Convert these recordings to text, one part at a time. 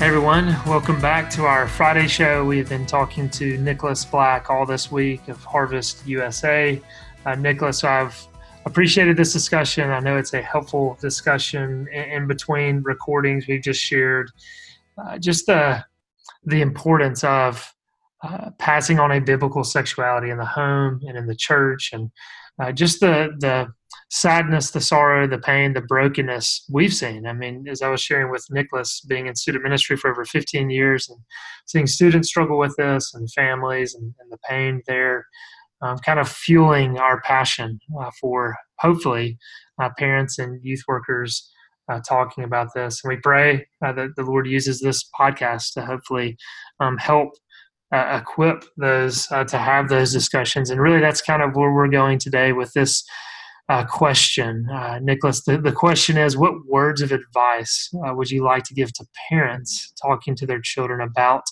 Hey everyone, welcome back to our Friday show. We've been talking to Nicholas Black all this week of Harvest USA. Uh, Nicholas, I've appreciated this discussion. I know it's a helpful discussion in, in between recordings we've just shared. Uh, just the the importance of uh, passing on a biblical sexuality in the home and in the church, and uh, just the the sadness, the sorrow, the pain, the brokenness we've seen. I mean, as I was sharing with Nicholas, being in student ministry for over 15 years and seeing students struggle with this and families and, and the pain there, um, kind of fueling our passion uh, for hopefully uh, parents and youth workers uh, talking about this. And we pray uh, that the Lord uses this podcast to hopefully um, help uh, equip those uh, to have those discussions. And really, that's kind of where we're going today with this uh, question. Uh, Nicholas, the, the question is what words of advice uh, would you like to give to parents talking to their children about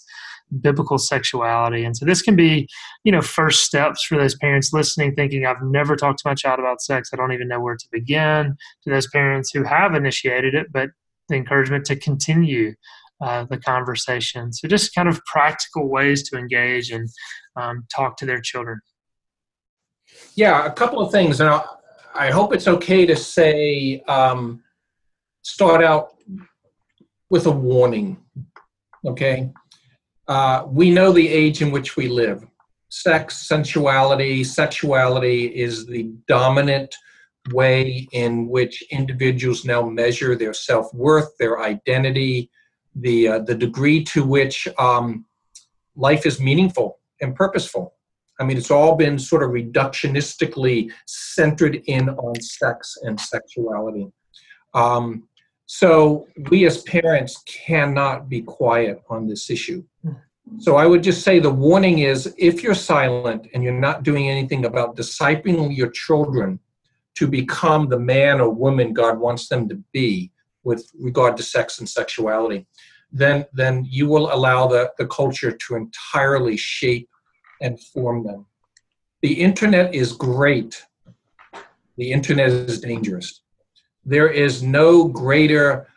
biblical sexuality? And so this can be, you know, first steps for those parents listening, thinking, I've never talked to my child about sex. I don't even know where to begin. To those parents who have initiated it, but the encouragement to continue uh, the conversation. So just kind of practical ways to engage and um, talk to their children. Yeah, a couple of things, and I'll, I hope it's okay to say um, start out with a warning. Okay, uh, we know the age in which we live. Sex, sensuality, sexuality is the dominant way in which individuals now measure their self worth, their identity, the uh, the degree to which um, life is meaningful and purposeful. I mean, it's all been sort of reductionistically centered in on sex and sexuality. Um, so we as parents cannot be quiet on this issue. So I would just say the warning is if you're silent and you're not doing anything about discipling your children to become the man or woman God wants them to be with regard to sex and sexuality, then then you will allow the, the culture to entirely shape and form them. The internet is great. The internet is dangerous. There is no greater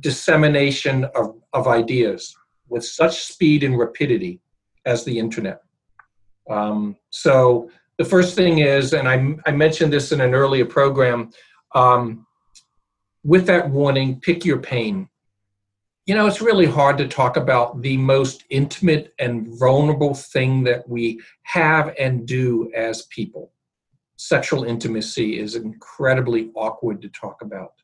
dissemination of, of ideas with such speed and rapidity as the internet. Um, so the first thing is, and I, I mentioned this in an earlier program, um, with that warning, pick your pain you know, it's really hard to talk about the most intimate and vulnerable thing that we have and do as people. Sexual intimacy is incredibly awkward to talk about.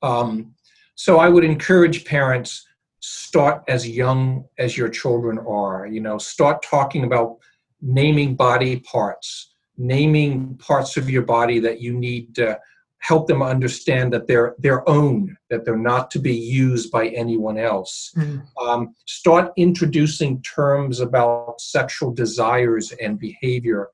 Um, so I would encourage parents start as young as your children are. You know, start talking about naming body parts, naming parts of your body that you need to help them understand that they're their own, that they're not to be used by anyone else. Mm. Um, start introducing terms about sexual desires and behavior.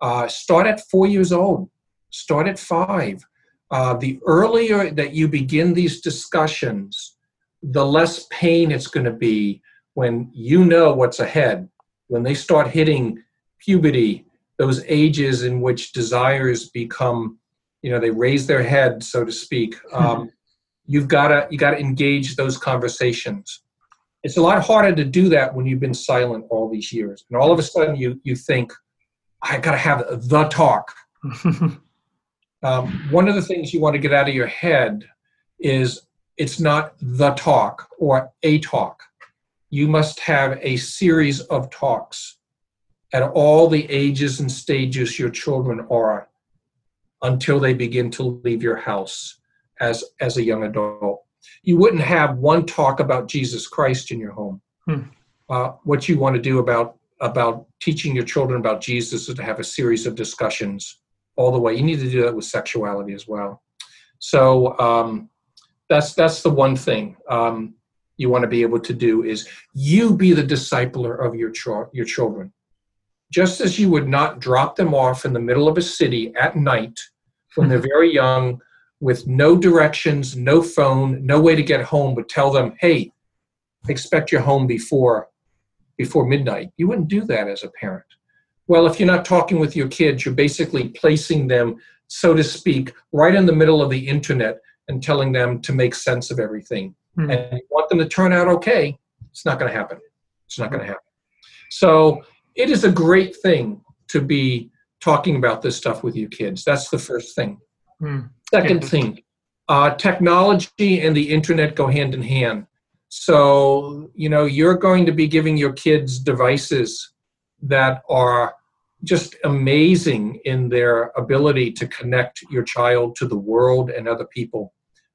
Uh, start at four years old. Start at five. Uh, the earlier that you begin these discussions, the less pain it's going to be when you know what's ahead. When they start hitting puberty, those ages in which desires become you know they raise their head so to speak. Um, you've got to you got to engage those conversations. It's a lot harder to do that when you've been silent all these years. And all of a sudden you you think i got to have the talk. Um, one of the things you want to get out of your head is it's not the talk or a talk. You must have a series of talks at all the ages and stages your children are until they begin to leave your house as as a young adult. You wouldn't have one talk about Jesus Christ in your home. Hmm. Uh, what you want to do about about teaching your children about Jesus is to have a series of discussions all the way. You need to do that with sexuality as well. So um, that's that's the one thing um, you want to be able to do is you be the discipler of your cho- your children. Just as you would not drop them off in the middle of a city at night when they're very young with no directions, no phone, no way to get home, but tell them, "Hey, expect your home before before midnight." You wouldn't do that as a parent. Well, if you're not talking with your kids, you're basically placing them, so to speak, right in the middle of the internet and telling them to make sense of everything. Hmm. And you want them to turn out okay, it's not going to happen. It's not going to happen. So it is a great thing to be talking about this stuff with you kids. That's the first thing. Hmm. Second thing, uh, technology and the internet go hand in hand. So, you know, you're going to be giving your kids devices that are just amazing in their ability to connect your child to the world and other people.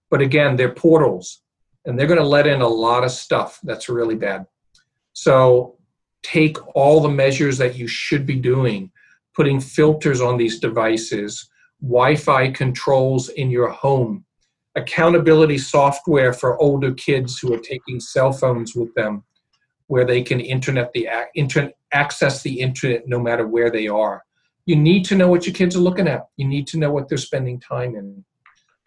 But again, they're portals and they're going to let in a lot of stuff that's really bad. So take all the measures that you should be doing, putting filters on these devices, Wi Fi controls in your home, accountability software for older kids who are taking cell phones with them, where they can internet the ac- inter- access the internet no matter where they are. You need to know what your kids are looking at. You need to know what they're spending time in.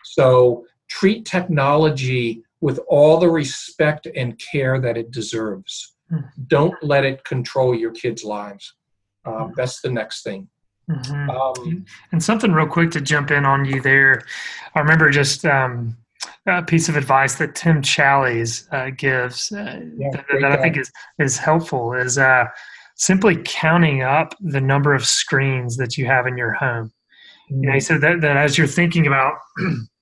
So treat technology with all the respect and care that it deserves. Hmm. Don't let it control your kids' lives. Um, that's the next thing. Mhm. Um, And something real quick to jump in on you there. I remember just um, a piece of advice that Tim Challies uh, gives uh, Yeah, that, that I think is, is helpful is uh, simply counting up the number of screens that you have in your home. You know, he said that, that as you're thinking about,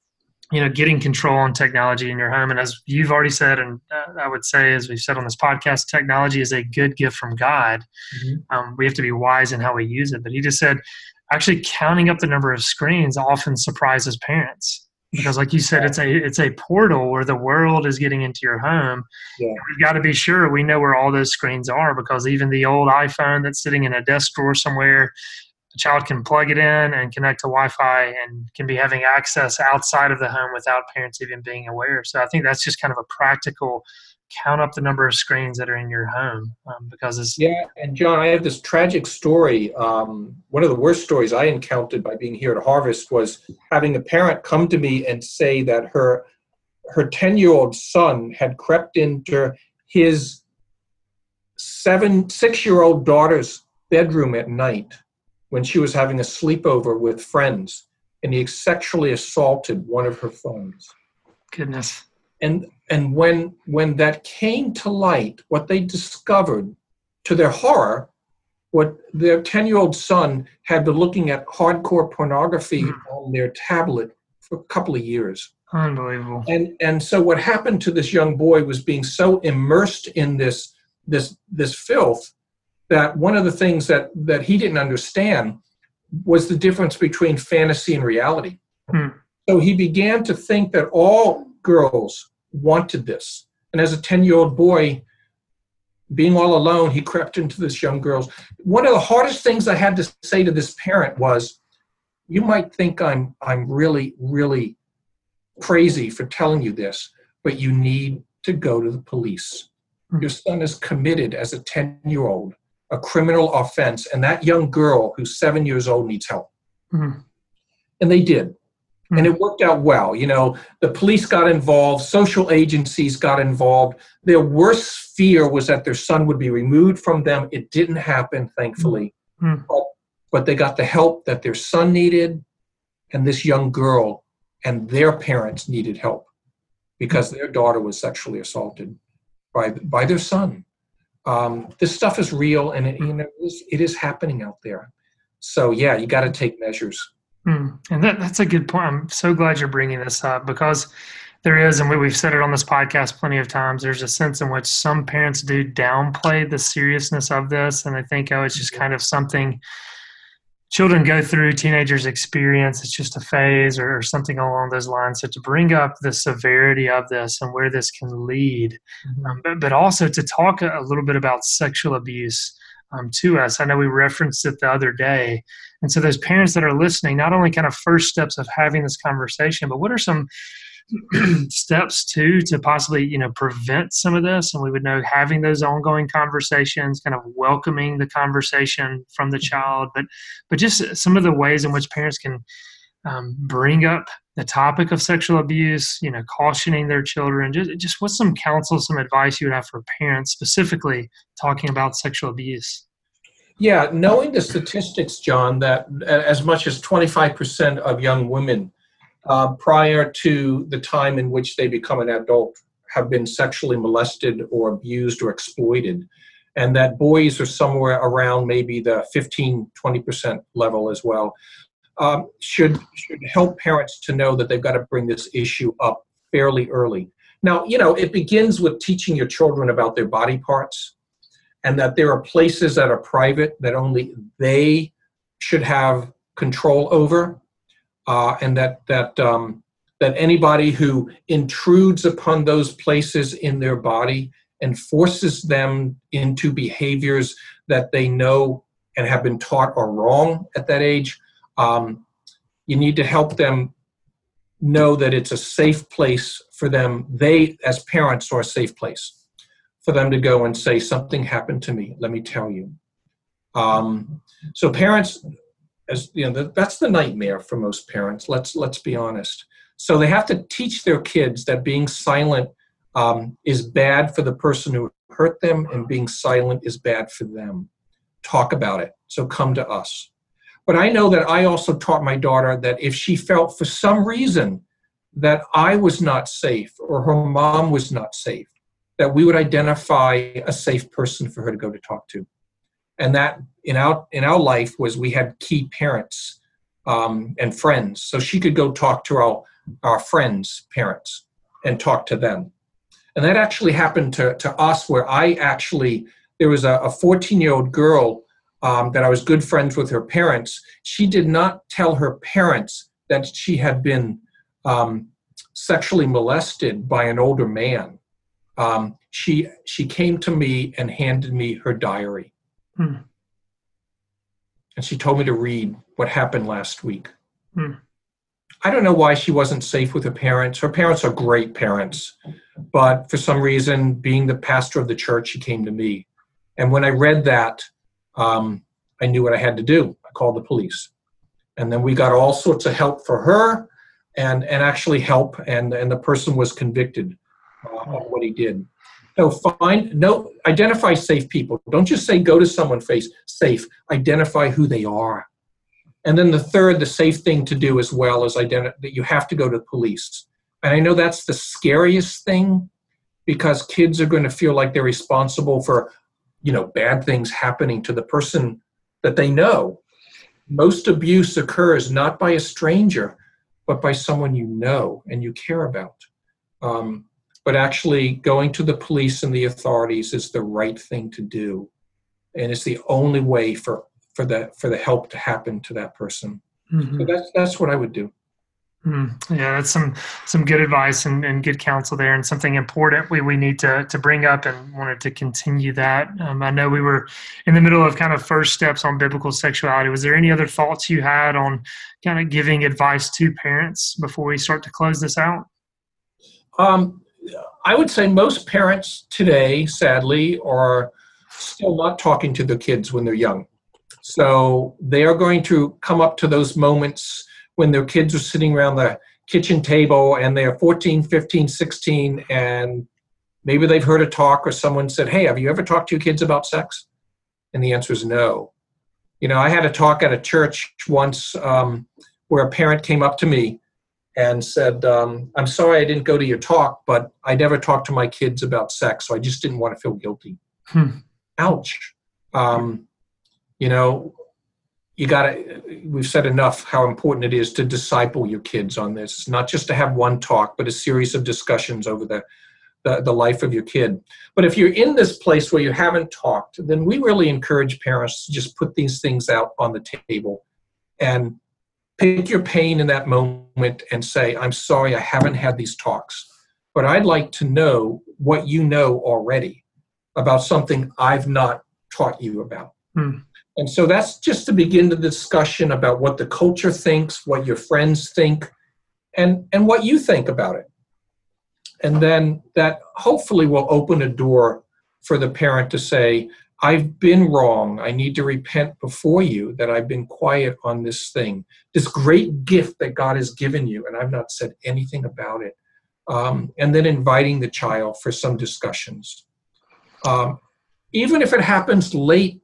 you know, getting control on technology in your home, and as you've already said, and uh, I would say, as we've said on this podcast, technology is a good gift from God. Mhm. Um, we have to be wise in how we use it. But he just said, actually, counting up the number of screens often surprises parents because, like you said, it's a it's a portal where the world is getting into your home. Yeah. We've got to be sure we know where all those screens are because even the old iPhone that's sitting in a desk drawer somewhere the child can plug it in and connect to Wi-Fi and can be having access outside of the home without parents even being aware. So I think that's just kind of a practical count up the number of screens that are in your home um, because it's Yeah, and John, I have this tragic story. Um, one of the worst stories I encountered by being here at Harvest was having a parent come to me and say that her her ten year old son had crept into his seven six year old daughter's bedroom at night when she was having a sleepover with friends, and he sexually assaulted one of her phones goodness. and and when when that came to light what they discovered to their horror what their 10 year old son had been looking at hardcore pornography Mhm. on their tablet for a couple of years Unbelievable. and and so what happened to this young boy was being so immersed in this this this filth that one of the things that that he didn't understand was the difference between fantasy and reality Hmm. so he began to think that all girls wanted this and as a 10 year old boy being all alone he crept into this young girl's one of the hardest things i had to say to this parent was you might think i'm i'm really really crazy for telling you this, but you need to go to the police. Hmm. Your son is committed as a 10 year old, a criminal offense, and that young girl who's seven years old needs help. Mhm. And they did. Hmm. And it worked out well. You know, the police got involved, social agencies got involved. Their worst fear was that their son would be removed from them. It didn't happen, thankfully. Hmm. But, but they got the help that their son needed, and this young girl and their parents needed help because their daughter was sexually assaulted by by their son. Um, this stuff is real, and it, you know, it is, it is happening out there. So yeah, you got to take measures. Mm. And that, that's a good point. I'm so glad you're bringing this up because there is, and we, we've said it on this podcast plenty of times, there's a sense in which some parents do downplay the seriousness of this. And I think, oh, it's just kind of something children go through, teenagers experience. It's just a phase or, or something along those lines. So to bring up the severity of this and where this can lead, um, but, but also to talk a, a little bit about sexual abuse um, to us. I know we referenced it the other day. And so, those parents that are listening, not only kind of first steps of having this conversation, but what are some steps too to possibly you know prevent some of this and we would know having those ongoing conversations kind of welcoming the conversation from the child but but just some of the ways in which parents can um, bring up the topic of sexual abuse you know cautioning their children just, just what's some counsel some advice you would have for parents specifically talking about sexual abuse? Yeah knowing the statistics john that as much as 25% of young women uh, prior to the time in which they become an adult have been sexually molested or abused or exploited. And that boys are somewhere around maybe the 15 20% level as well. Um, should should help parents to know that they've got to bring this issue up fairly early. Now you know it begins with teaching your children about their body parts and that there are places that are private that only they should have control over uh, and that that um, that anybody who intrudes upon those places in their body and forces them into behaviors that they know and have been taught are wrong at that age, um, you need to help them know that it's a safe place for them. They, as parents, are a safe place for them to go and say, Something happened to me, let me tell you. Um, so, parents as you know that's the nightmare for most parents let's let's be honest. So they have to teach their kids that being silent um, is bad for the person who hurt them and being silent is bad for them. Talk about it. So come to us. But i know that i also taught my daughter that if she felt for some reason that i was not safe or her mom was not safe that we would identify a safe person for her to go to talk to and that in our in our life was we had key parents um, and friends, so she could go talk to our our friends' parents and talk to them, and that actually happened to to us where I actually there was a 14 year old girl um, that I was good friends with her parents. She did not tell her parents that she had been um, sexually molested by an older man. Um, she she came to me and handed me her diary Hmm. And she told me to read what happened last week. Hmm. I don't know why she wasn't safe with her parents. Her parents are great parents, but for some reason, being the pastor of the church, she came to me. And when I read that, um, I knew what I had to do. I called the police. And then we got all sorts of help for her and, and actually help, and, and the person was convicted uh, of what he did. No, find no identify safe people. Don't just say go to someone face safe. Identify who they are. And then the third, the safe thing to do as well is identify that you have to go to the police. And I know that's the scariest thing because kids are going to feel like they're responsible for, you know, bad things happening to the person that they know. Most abuse occurs not by a stranger, but by someone you know and you care about. Um, but actually going to the police and the authorities is the right thing to do. And it's the only way for for the for the help to happen to that person. Mm-hmm. so that's that's what i would do. Mm, yeah that's some some good advice and, and good counsel there and something important we, we need to to bring up and wanted to continue that. Um, i know we were in the middle of kind of first steps on biblical sexuality. Was there any other thoughts you had on kind of giving advice to parents before we start to close this out? Um, I would say most parents today, sadly, are still not talking to their kids when they're young. So they are going to come up to those moments when their kids are sitting around the kitchen table and they're 14, 15, 16, and maybe they've heard a talk or someone said, Hey, have you ever talked to your kids about sex? And the answer is no. You know, I had a talk at a church once um, where a parent came up to me and said, um, I'm sorry I didn't go to your talk, but I never talked to my kids about sex, so I just didn't want to feel guilty. Hmm. Ouch. Um, you know, you got to, we've said enough how important it is to disciple your kids on this, not just to have one talk, but a series of discussions over the, the, the life of your kid. But if you're in this place where you haven't talked, then we really encourage parents to just put these things out on the table and pick your pain in that moment and say, I'm sorry, I haven't had these talks, but I'd like to know what you know already about something I've not taught you about. Hmm. And so that's just to begin the discussion about what the culture thinks, what your friends think, and, and what you think about it. And then that hopefully will open a door for the parent to say, I've been wrong. I need to repent before you that I've been quiet on this thing, this great gift that God has given you, and I've not said anything about it. Um, and then inviting the child for some discussions. Um, even if it happens late,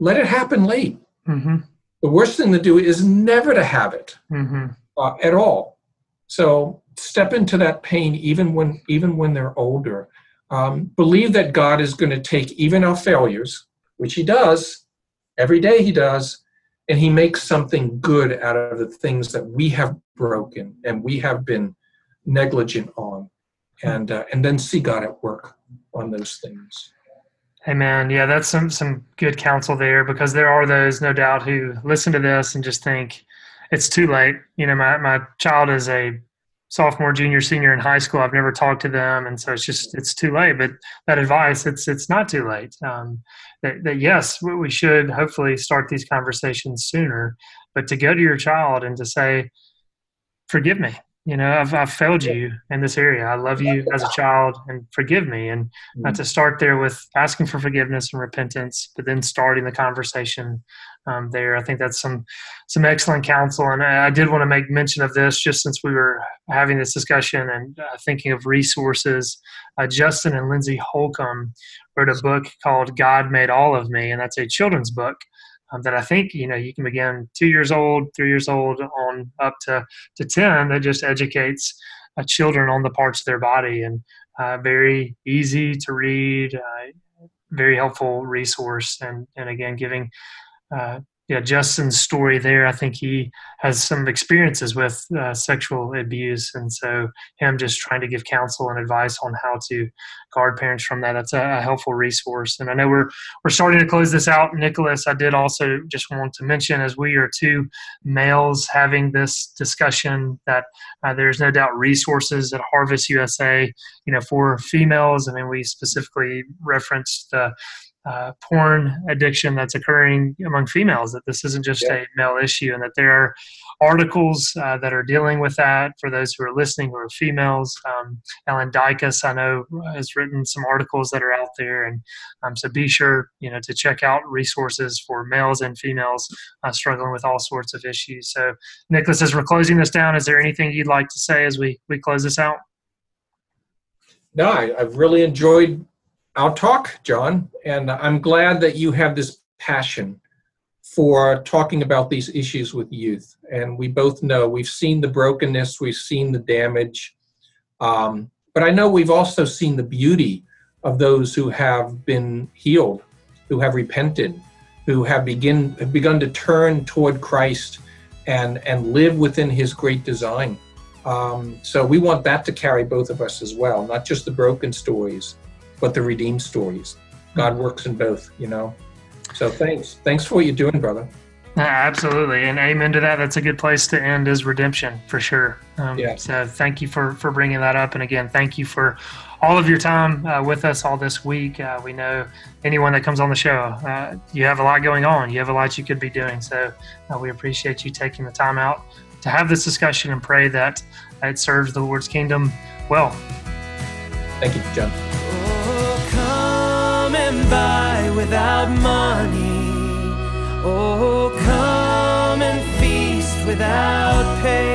let it happen late. Mm-hmm. The worst thing to do is never to have it Mm-hmm. uh, at all. So step into that pain even when even when they're older. Um, believe that God is going to take even our failures, which He does every day. He does, and He makes something good out of the things that we have broken and we have been negligent on, and uh, and then see God at work on those things. Man, yeah, that's some some good counsel there because there are those, no doubt, who listen to this and just think it's too late. You know, my my child is a sophomore, junior, senior in high school. I've never talked to them, and so it's just it's too late. But that advice, it's it's not too late. Um, that, that yes, we we should hopefully start these conversations sooner, but to go to your child and to say, "Forgive me," you know, I've I've failed you in this area. I love you as a child, and forgive me. And uh, to start there with asking for forgiveness and repentance, but then starting the conversation um, there. I think that's some some excellent counsel. And I, I did want to make mention of this just since we were having this discussion and uh, thinking of resources. Uh, Justin and Lindsay Holcomb wrote a book called "God Made All of Me," and that's a children's book. Um, that I think you know you can begin two years old, three years old, on up to to ten. That just educates uh, children on the parts of their body and uh, very easy to read, uh, very helpful resource, and and again giving uh, yeah Justin's story there. I think he has some experiences with uh, sexual abuse, and so him just trying to give counsel and advice on how to guard parents from that. That's a, a helpful resource. And I know we're we're starting to close this out, Nicholas. I did also just want to mention as we are two males having this discussion that uh, there's no doubt resources at Harvest USA, you know, for females. I mean, we specifically referenced the uh, porn addiction that's occurring among females. That this isn't just Yeah. a male issue, and that there are articles uh, that are dealing with that for those who are listening who are females. Um, Ellen Dykas, I know, has written some articles that are out there, and um, so be sure you know to check out resources for males and females uh, struggling with all sorts of issues. So, Nicholas, as we're closing this down, is there anything you'd like to say as we we close this out? No, I, I've really enjoyed our talk, John, and I'm glad that you have this passion for talking about these issues with youth. And we both know we've seen the brokenness, we've seen the damage, um, but I know we've also seen the beauty of those who have been healed, who have repented, who have begin have begun to turn toward Christ and and live within His great design. Um, so we want that to carry both of us as well, not just the broken stories, but the redeemed stories. God works in both, you know. So thanks, thanks for what you're doing, brother. Yeah, absolutely, and amen to that. That's a good place to end is redemption for sure. Um, Yeah. So thank you for for bringing that up, and again, thank you for all of your time uh, with us all this week. Uh, we know anyone that comes on the show, uh, you have a lot going on. You have a lot you could be doing. So uh, we appreciate you taking the time out to have this discussion and pray that it serves the Lord's kingdom well. Thank you, John. And buy without money. Oh, come and feast without pay.